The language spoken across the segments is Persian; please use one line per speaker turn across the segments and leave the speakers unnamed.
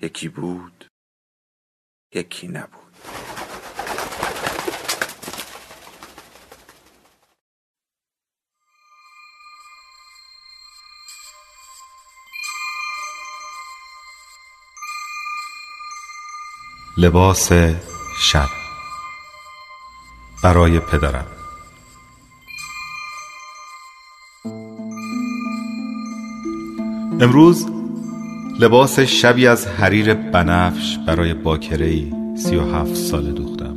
یکی بود یکی نبود.
لباس شب برای پدرم. امروز لباس شبی از حریر بنفش برای باکرهی سی و هفت ساله دوختم.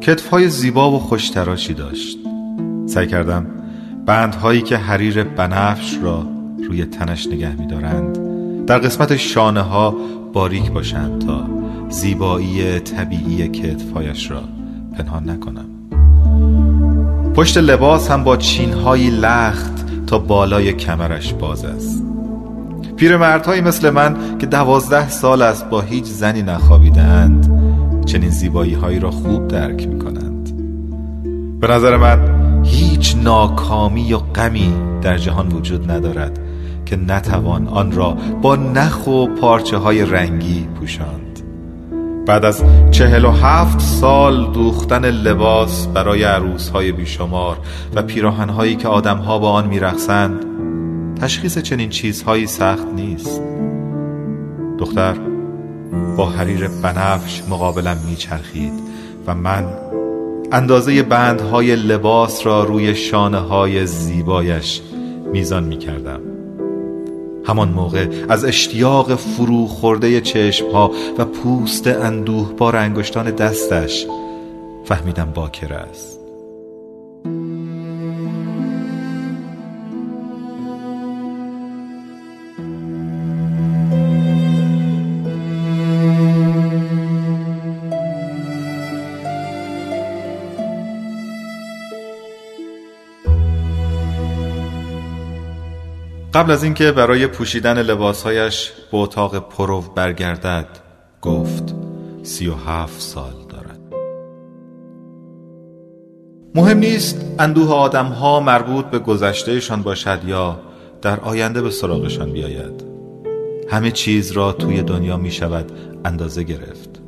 کتفهای زیبا و خوشتراشی داشت. سعی کردم بندهایی که حریر بنفش را روی تنش نگه میدارند در قسمت شانه ها باریک باشند تا زیبایی طبیعی کتفهایش را پنهان نکنم. پشت لباس هم با چینهایی لخت تا بالای کمرش باز است. پیرمردهایی مثل من که دوازده سال است با هیچ زنی نخوابیدند چنین زیبایی هایی را خوب درک می کنند به نظر من هیچ ناکامی و غمی در جهان وجود ندارد که نتوان آن را با نخ و پارچه های رنگی پوشاند. بعد از چهل و هفت سال دوختن لباس برای عروس های بیشمار و پیراهن هایی که آدم ها با آن میرقصند تشخیص چنین چیزهایی سخت نیست. دختر با حریر بنفش مقابلم میچرخید و من اندازه بندهای لباس را روی شانه های زیبایش میزان می‌کردم. همان موقع از اشتیاق فرو خورده چشم ها و پوست اندوه با انگشتان دستش فهمیدم باکر است. قبل از اینکه برای پوشیدن لباسهایش به اتاق پرو برگردد گفت سی و هفت سال دارد. مهم نیست اندوه آدم ها مربوط به گذشتهشان باشد یا در آینده به سراغشان بیاید. همه چیز را توی دنیا می شود اندازه گرفت.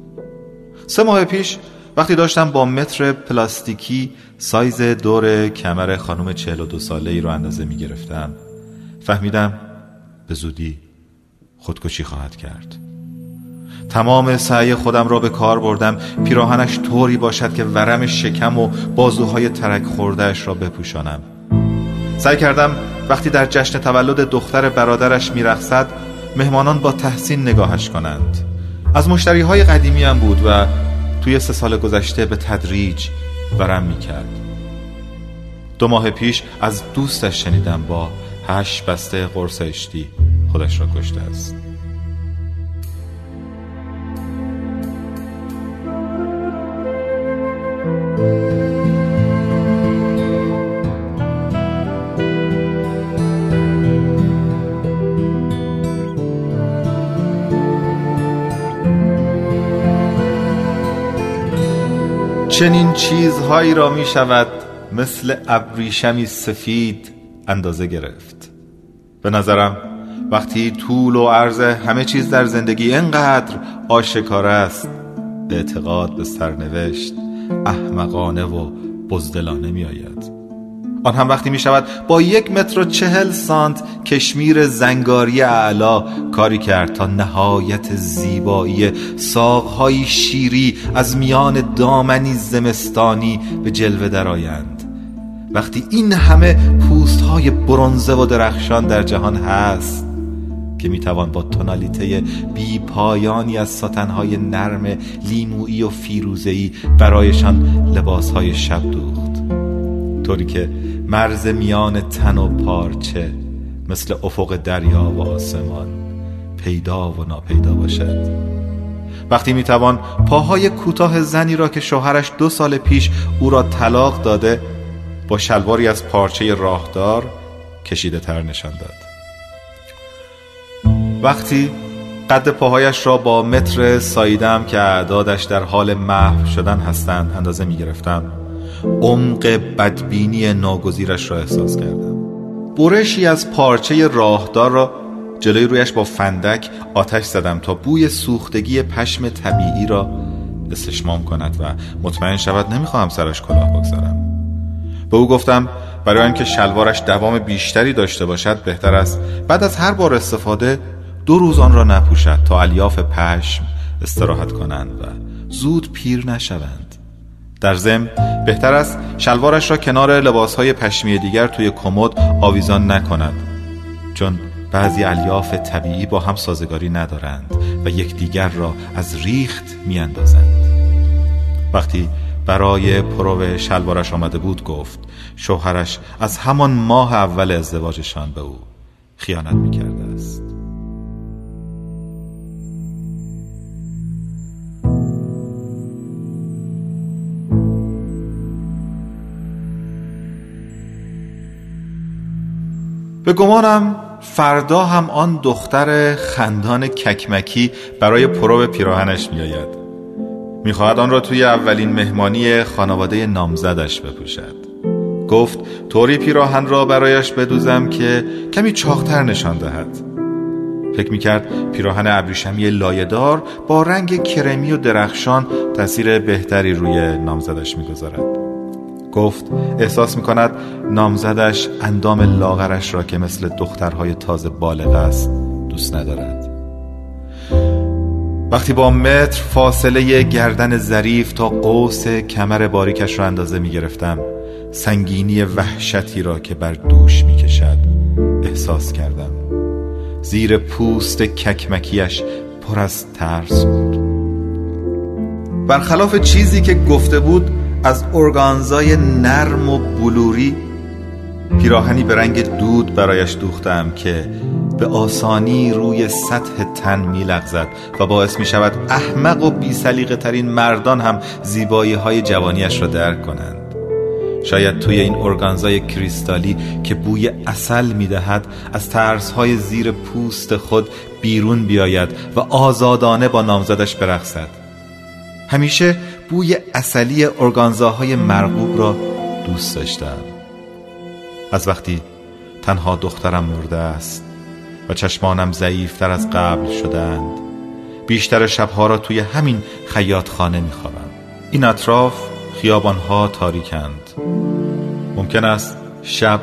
سه ماه پیش وقتی داشتم با متر پلاستیکی سایز دور کمر خانم 42 ساله ای رو اندازه می گرفتم فهمیدم به زودی خودکشی خواهد کرد. تمام سعی خودم را به کار بردم. پیراهنش طوری باشد که ورم شکم و بازوهای ترک خوردهش را بپوشانم. سعی کردم وقتی در جشن تولد دختر برادرش میرخصد مهمانان با تحسین نگاهش کنند. از مشتری های قدیمی هم بود و توی سه سال گذشته به تدریج ورم می‌کرد. دو ماه پیش از دوستش شنیدم با هشت بسته قرص اشتی خودش را کشته است. چنین چیزهایی را می شود مثل ابریشمی سفید اندازه گرفت. به نظرم وقتی طول و عرض همه چیز در زندگی اینقدر آشکار است اعتقاد به سرنوشت احمقانه و بزدلانه می آید آن هم وقتی می شود با یک متر و چهل سانت کشمیر زنگاری اعلا کاری کرد تا نهایت زیبایی ساقهای شیری از میان دامنی زمستانی به جلوه درآیند. وقتی این همه پوست های برونزه و درخشان در جهان هست که می‌توان با تونالیته بی پایانی از های نرم لیمویی و فیروزهی برایشان لباس های شب دوخت. طوری که مرز میان تن و پارچه مثل افق دریا و آسمان پیدا و ناپیدا باشد. وقتی می‌توان پاهای کوتاه زنی را که شوهرش دو سال پیش او را طلاق داده با شلواری از پارچه راهدار کشیده تر نشان داد. وقتی قد پاهایش را با متر سایدم که اعدادش در حال محو شدن هستند اندازه می گرفتم عمق بدبینی ناگزیرش را احساس کردم. برشی از پارچه راهدار را جلوی رویش با فندک آتش زدم تا بوی سوختگی پشم طبیعی را استشمام کند و مطمئن شود نمی‌خواهم سرش کلاه بگذارم. به او گفتم برای اینکه شلوارش دوام بیشتری داشته باشد بهتر است. بعد از هر بار استفاده دو روز آن را نپوشد تا الیاف پشم استراحت کنند و زود پیر نشوند. در ضمن بهتر است شلوارش را کنار لباسهای پشمی دیگر توی کمد آویزان نکند چون بعضی الیاف طبیعی با هم سازگاری ندارند و یکدیگر را از ریخت میاندازند. وقتی برای پرو شلوارش آمده بود گفت شوهرش از همان ماه اول ازدواجشان به او خیانت می‌کرده است. به گمانم فردا هم آن دختر خندان ککمکی برای پرو پیراهنش میآید. می‌خواهد آن را توی اولین مهمانی خانواده نامزدش بپوشد. گفت طوری پیراهن را برایش بدوزم که کمی چاختر نشان دهد. فکر می‌کرد پیراهن ابریشمی لایهدار با رنگ کرمی و درخشان تاثیر بهتری روی نامزدش می‌گذارد. گفت احساس می کند نامزدش اندام لاغرش را که مثل دخترهای تازه بالغ است دوست ندارد. وقتی با متر فاصله گردن ظریف تا قوس کمر باریکش را اندازه می گرفتم سنگینی وحشتی را که بر دوش می کشد احساس کردم. زیر پوست ککمکیش پر از ترس بود. برخلاف چیزی که گفته بود از ارگانزای نرم و بلوری پیراهنی به رنگ دود برایش دوختم که به آسانی روی سطح تن میلغزد و باعث می شود احمق و بیسلیقه ترین مردان هم زیبایی های جوانیش را درک کنند. شاید توی این ارگانزای کریستالی که بوی اصل می دهد از ترس های زیر پوست خود بیرون بیاید و آزادانه با نامزدش برقصد. همیشه بوی اصلی ارگانزاهای مرغوب را دوست داشتم. از وقتی تنها دخترم مرده است و چشمانم ضعیفتر از قبل شدند بیشتر شبها را توی همین خیاط خانه میخوابم. این اطراف خیابانها تاریکند. ممکن است شب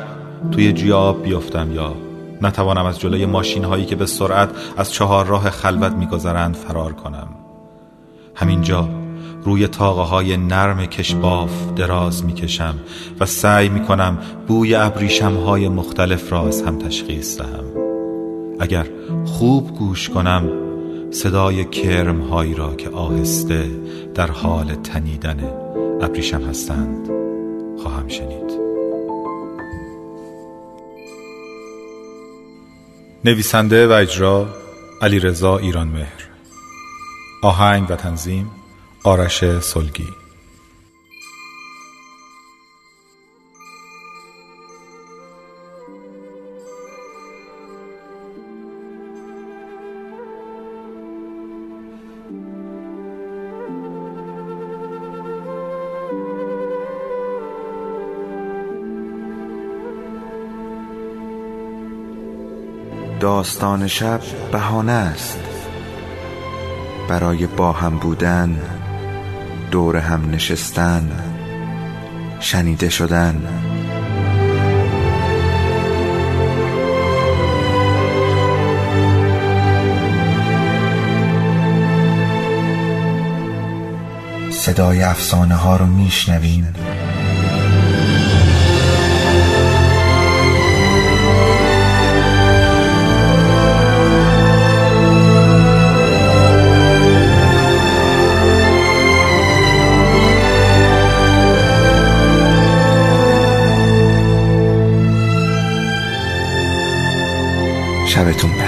توی جیاب بیفتم یا نتوانم از جلوی ماشین هایی که به سرعت از چهار راه خلوت میگذرند فرار کنم. همینجا روی تاقه های نرم کشباف دراز می‌کشم و سعی می‌کنم بوی ابریشم های مختلف را از هم تشخیص دهم. اگر خوب گوش کنم صدای کرم هایی را که آهسته در حال تنیدن ابریشم هستند خواهم شنید. نویسنده و اجرا علی رضا ایران مهر آهنگ و تنظیم آرش سلگی.
داستان شب بهانه است. برای با هم بودن دور هم نشستن شنیده شدن. صدای افسانه ها رو میشنویم شبتون بخیر.